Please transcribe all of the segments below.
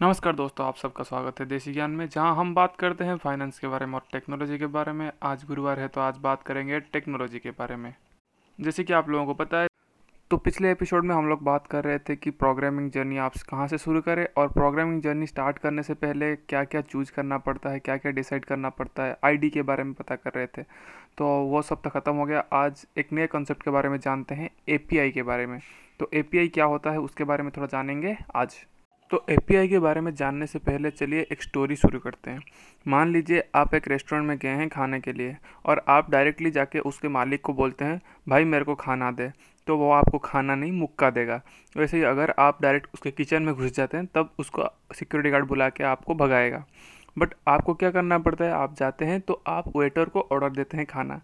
नमस्कार दोस्तों, आप सबका स्वागत है देसी ज्ञान में, जहाँ हम बात करते हैं फाइनेंस के बारे में और टेक्नोलॉजी के बारे में। आज गुरुवार है तो आज बात करेंगे टेक्नोलॉजी के बारे में। जैसे कि आप लोगों को पता है तो पिछले एपिसोड में हम लोग बात कर रहे थे कि प्रोग्रामिंग जर्नी आप कहाँ से शुरू करें और प्रोग्रामिंग जर्नी स्टार्ट करने से पहले क्या क्या चूज़ करना पड़ता है क्या क्या डिसाइड करना पड़ता है आईडी के बारे में पता कर रहे थे। तो वो सब तो ख़त्म हो गया। आज एक नए कॉन्सेप्ट के बारे में जानते हैं एपीआई के बारे में। तो एपीआई क्या होता है उसके बारे में थोड़ा जानेंगे आज। तो एपीआई के बारे में जानने से पहले चलिए एक स्टोरी शुरू करते हैं। मान लीजिए आप एक रेस्टोरेंट में गए हैं खाने के लिए और आप डायरेक्टली जाके उसके मालिक को बोलते हैं, भाई मेरे को खाना दे। तो वो आपको खाना नहीं, मुक्का देगा। वैसे ही अगर आप डायरेक्ट उसके किचन में घुस जाते हैं, तब उसको सिक्योरिटी गार्ड बुला के आपको भगाएगा। बट आपको क्या करना पड़ता है? आप जाते हैं तो आप वेटर को ऑर्डर देते हैं खाना।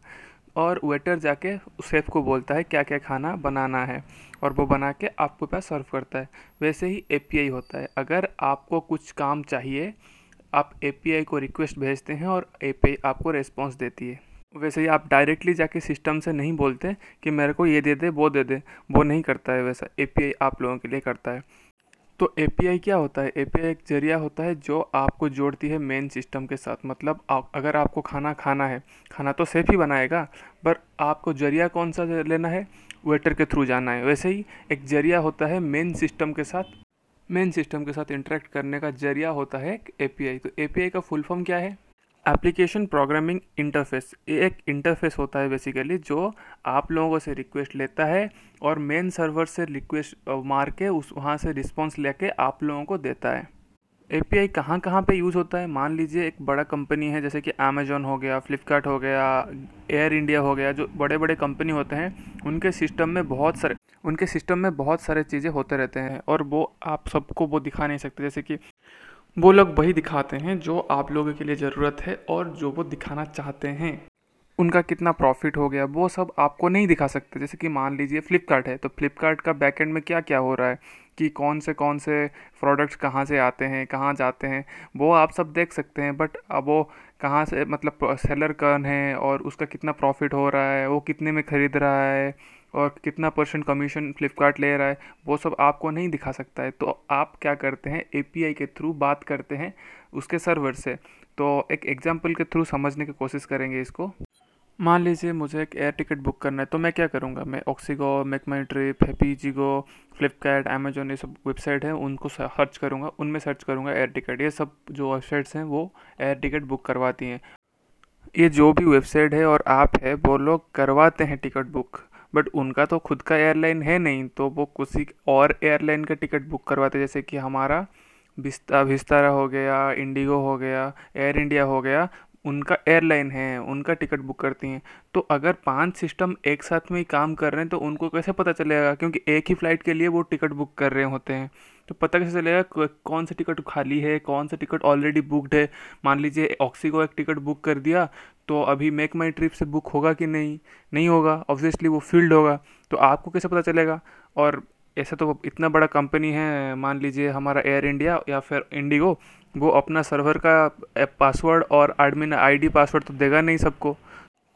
और वेटर जाके शेफ़ को बोलता है क्या क्या खाना बनाना है? और वो बना के आपको पास सर्व करता है। वैसे ही एपीआई होता है। अगर आपको कुछ काम चाहिए, आप एपीआई को रिक्वेस्ट भेजते हैं और ए आपको रिस्पॉन्स देती है। वैसे ही आप डायरेक्टली जाके सिस्टम से नहीं बोलते कि मेरे को ये दे दे, वो दे दे। वो नहीं करता है वैसा। एपीआई आप लोगों के लिए करता है। तो एपीआई क्या होता है? एपीआई एक ज़रिया होता है जो आपको जोड़ती है मेन सिस्टम के साथ। मतलब अगर आपको खाना खाना है, खाना तो सेफ़ ही बनाएगा, पर आपको ज़रिया कौन सा लेना है? वेटर के थ्रू जाना है। वैसे ही एक ज़रिया होता है मेन सिस्टम के साथ। मेन सिस्टम के साथ इंटरेक्ट करने का ज़रिया होता है एपीआई तो एपीआई का फुल फॉर्म क्या है? एप्लीकेशन प्रोग्रामिंग इंटरफेस ये एक इंटरफेस होता है बेसिकली जो आप लोगों से रिक्वेस्ट लेता है और मेन सर्वर से रिक्वेस्ट मार के उस, वहाँ से रिस्पॉन्स लेके आप लोगों को देता है। ए पी आई कहाँ कहाँ पर यूज़ होता है? मान लीजिए एक बड़ा कंपनी है, जैसे कि अमेजोन हो गया फ्लिपकार्ट हो गया एयर इंडिया हो गया, जो बड़े बड़े कंपनी होते हैं, उनके सिस्टम में बहुत सारे, उनके सिस्टम में बहुत सारे चीज़ें होते रहते हैं और वो आप सबको वो दिखा नहीं सकते। जैसे कि वो लोग वही दिखाते हैं जो आप लोगों के लिए ज़रूरत है और जो वो दिखाना चाहते हैं। उनका कितना प्रॉफिट हो गया, वो सब आपको नहीं दिखा सकते। जैसे कि मान लीजिए फ्लिपकार्ट है तो फ्लिपकार्ट का बैकएंड में क्या क्या हो रहा है? कि कौन से कौन से प्रोडक्ट्स कहाँ से आते हैं, कहाँ जाते हैं, वो आप सब देख सकते हैं। बट अब वो कहाँ से मतलब सेलर कौन है और उसका कितना प्रॉफिट हो रहा है, वो कितने में ख़रीद रहा है और कितना परसेंट कमीशन फ्लिपकार्ट ले रहा है, वो सब आपको नहीं दिखा सकता है। तो आप क्या करते हैं एपीआई के थ्रू बात करते हैं उसके सर्वर से। तो एक एग्ज़ाम्पल के थ्रू समझने की कोशिश करेंगे इसको। मान लीजिए मुझे एक एयर टिकट बुक करना है तो मैं क्या करूँगा? मैं ऑक्सीगो मेक माई ट्रिप हैप्पी जीगो फ्लिपकार्ट अमेजोन ये सब वेबसाइट हैं, उनको सर्च करूँगा, उनमें सर्च करूँगा एयर टिकट ये सब जो वेबसाइट्स हैं, वो एयर टिकट बुक करवाती हैं। ये जो भी वेबसाइट है और ऐप है, वो लोग करवाते हैं टिकट बुक बट उनका तो खुद का एयरलाइन है नहीं तो वो किसी और एयरलाइन का टिकट बुक करवाते, जैसे कि हमारा विस्ता विस्तारा हो गया, इंडिगो हो गया, एयर इंडिया हो गया, उनका एयरलाइन है, उनका टिकट बुक करती हैं। तो अगर पाँच सिस्टम एक साथ में ही काम कर रहे हैं तो उनको कैसे पता चलेगा? क्योंकि एक ही फ़्लाइट के लिए वो टिकट बुक कर रहे होते हैं। तो पता कैसे चलेगा कौन सा टिकट खाली है, कौन सा टिकट ऑलरेडी बुकड है? मान लीजिए ऑक्सी को एक टिकट बुक कर दिया तो अभी मेक माई ट्रिप से बुक होगा कि नहीं? नहीं होगा ऑब्वियसली वो फ़ील्ड होगा। तो आपको कैसे पता चलेगा? और ऐसा तो इतना बड़ा कंपनी है, मान लीजिए हमारा एयर इंडिया या फिर इंडिगो वो अपना सर्वर का पासवर्ड और एडमिन आईडी पासवर्ड तो देगा नहीं सबको।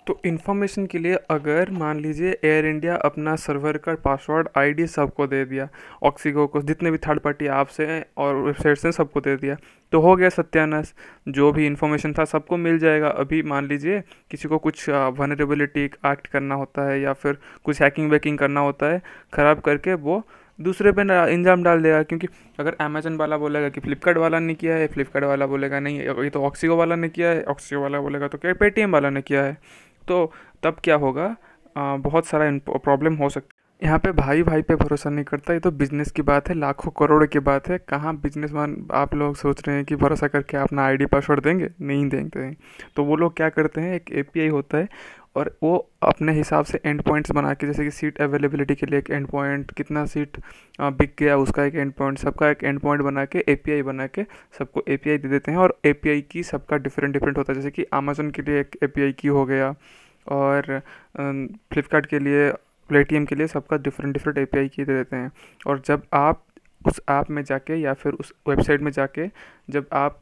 तो इन्फॉर्मेशन के लिए अगर मान लीजिए एयर इंडिया अपना सर्वर का पासवर्ड आईडी सबको दे दिया ऑक्सीगो को, जितने भी थर्ड पार्टी ऐप्स हैं और वेबसाइट्स हैं सबको दे दिया तो हो गया सत्यानाश। जो भी इन्फॉर्मेशन था सबको मिल जाएगा। अभी मान लीजिए किसी को कुछ वनरेबिलिटी एक्ट करना होता है या फिर कुछ हैकिंग वैकिंग करना होता है, ख़राब करके वो दूसरे पे इंजाम डाल देगा। क्योंकि अगर अमेजन वाला बोलेगा कि फ्लिपकार्ट वाला ने किया है फ्लिपकार्ट वाला बोलेगा नहीं, ये तो ऑक्सीगो वाला ने किया है ऑक्सीगो वाला बोलेगा तो क्या पेटीएम वाला ने किया है। तो तब क्या होगा? बहुत सारा प्रॉब्लम हो सकता यहाँ पे भाई भाई पे भरोसा नहीं करता, ये तो बिज़नेस की बात है, लाखों करोड़ की बात है। कहाँ बिजनेसमैन आप लोग सोच रहे हैं कि भरोसा करके अपना आईडी पासवर्ड देंगे? नहीं देंगे। तो वो लोग क्या करते हैं, एक एपीआई होता है और वो अपने हिसाब से एंड पॉइंट्स बना के, जैसे कि सीट अवेलेबिलिटी के लिए एक एंड पॉइंट कितना सीट बिक गया उसका एक एंड पॉइंट सबका एक एंड पॉइंट बना के एपीआई बना के सबको एपीआई दे देते हैं। और एपीआई की सबका डिफरेंट डिफरेंट होता है, जैसे कि अमेजोन के लिए एक एपीआई की हो गया और फ्लिपकार्ट के लिए प्लेटियम के लिए सबका डिफरेंट डिफरेंट एपीआई की दे देते हैं। और जब आप उस ऐप में जाके या फिर उस वेबसाइट में जाके जब आप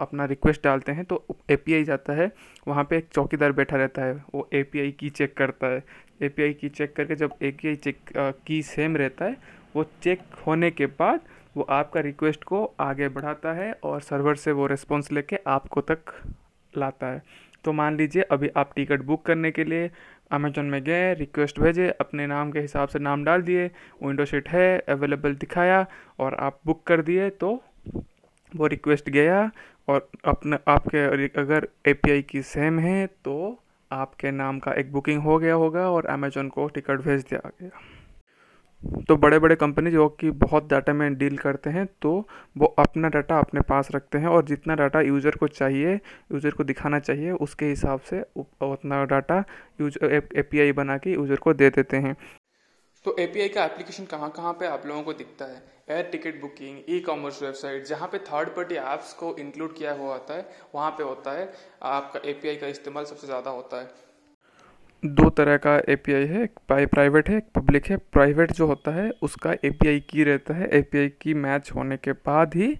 अपना रिक्वेस्ट डालते हैं तो एपीआई जाता है। वहाँ पे एक चौकीदार बैठा रहता है। वो एपीआई की चेक करता है। एपीआई की चेक करके जब ए चेक की सेम रहता है, वो चेक होने के बाद वो आपका रिक्वेस्ट को आगे बढ़ाता है और सर्वर से वो रिस्पॉन्स लेके आपको तक लाता है। तो मान लीजिए अभी आप टिकट बुक करने के लिए अमेजोन में गए रिक्वेस्ट भेजे, अपने नाम के हिसाब से नाम डाल दिए विंडो सीट है अवेलेबल दिखाया और आप बुक कर दिए तो वो रिक्वेस्ट गया और अपने, आपके अगर API की सेम है तो आपके नाम का एक बुकिंग हो गया होगा और अमेजोन को टिकट भेज दिया गया। तो बड़े बड़े कंपनी जो कि बहुत डाटा में डील करते हैं तो वो अपना डाटा अपने पास रखते हैं और जितना डाटा यूज़र को चाहिए यूज़र को दिखाना चाहिए, उसके हिसाब से उतना data use A P I बना के यूज़र को दे देते हैं। तो ए पी आई का एप्लीकेशन कहाँ कहाँ पे आप लोगों को दिखता है? Air ticket booking e commerce website जहाँ पे थर्ड पार्टी ऐप्स को इंक्लूड किया हुआ होता है, वहाँ पे होता है। आपका ए पी आई का इस्तेमाल सबसे ज़्यादा होता है। दो तरह का एपीआई है, एक प्राइवेट है, एक पब्लिक है। प्राइवेट जो होता है, उसका एपीआई की रहता है। एपीआई की मैच होने के बाद ही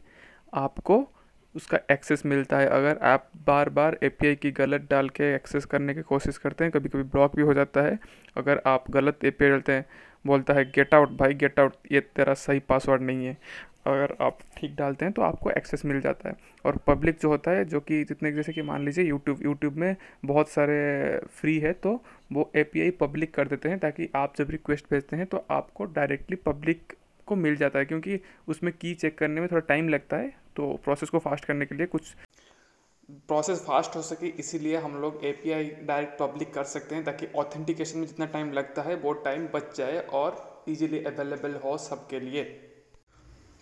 आपको उसका एक्सेस मिलता है। अगर आप बार बार API की गलत डाल के एक्सेस करने की कोशिश करते हैं कभी कभी ब्लॉक भी हो जाता है। अगर आप गलत ए पी डालते हैं, बोलता है गेट आउट भाई गेट आउट ये तेरा सही पासवर्ड नहीं है। अगर आप ठीक डालते हैं तो आपको एक्सेस मिल जाता है। और पब्लिक जो होता है, जो कि जितने जैसे कि मान लीजिए यूट्यूब यूट्यूब में बहुत सारे फ्री है तो वो एपीआई पब्लिक कर देते हैं ताकि आप जब रिक्वेस्ट भेजते हैं तो आपको डायरेक्टली पब्लिक को मिल जाता है, क्योंकि उसमें की चेक करने में थोड़ा टाइम लगता है। तो प्रोसेस को फास्ट करने के लिए कुछ प्रोसेस फास्ट हो सके, इसीलिए हम लोग एपीआई डायरेक्ट पब्लिक कर सकते हैं ताकि ऑथेंटिकेशन में जितना टाइम लगता है, वो टाइम बच जाए और इजीली अवेलेबल हो सबके लिए।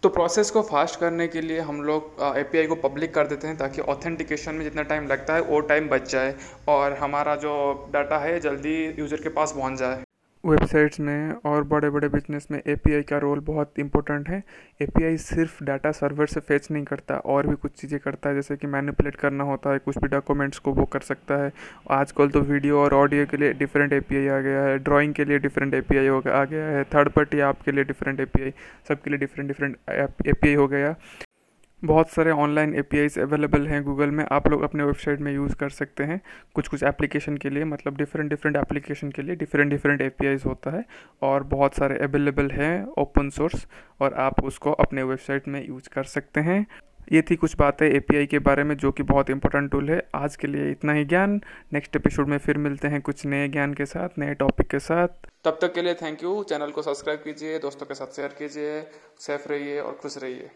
तो प्रोसेस को फास्ट करने के लिए हम लोग एपीआई को पब्लिक कर देते हैं ताकि ऑथेंटिकेशन में जितना टाइम लगता है, वो टाइम बच जाए और हमारा जो डाटा है जल्दी यूज़र के पास पहुँच जाए। वेबसाइट्स में और बड़े बड़े बिज़नेस में एपीआई का रोल बहुत इंपॉर्टेंट है। एपीआई सिर्फ़ डाटा सर्वर से फेच नहीं करता, और भी कुछ चीज़ें करता है, जैसे कि मैनिपुलेट करना होता है, कुछ भी डॉक्यूमेंट्स को वो कर सकता है। आजकल तो वीडियो और ऑडियो के लिए डिफरेंट एपीआई आ गया है ड्राइंग के लिए डिफरेंट एपीआई हो आ गया है थर्ड पार्टी ऐप के लिए डिफरेंट ए सबके लिए डिफरेंट डिफरेंट ए हो गया। बहुत सारे ऑनलाइन एपीआई अवेलेबल हैं गूगल में। आप लोग अपने वेबसाइट में यूज़ कर सकते हैं कुछ कुछ एप्लीकेशन के लिए मतलब डिफरेंट डिफरेंट एप्लीकेशन के लिए डिफरेंट डिफरेंट एपीआई होता है और बहुत सारे अवेलेबल हैं ओपन सोर्स और आप उसको अपने वेबसाइट में यूज़ कर सकते हैं। ये थी कुछ बातें एपीआई के बारे में जो कि बहुत इंपॉर्टेंट टूल है। आज के लिए इतना ही ज्ञान। नेक्स्ट एपिसोड में फिर मिलते हैं कुछ नए ज्ञान के साथ, नए टॉपिक के साथ। तब तक के लिए थैंक यू चैनल को सब्सक्राइब कीजिए, दोस्तों के साथ शेयर कीजिए सेफ़ रहिए और खुश रहिए।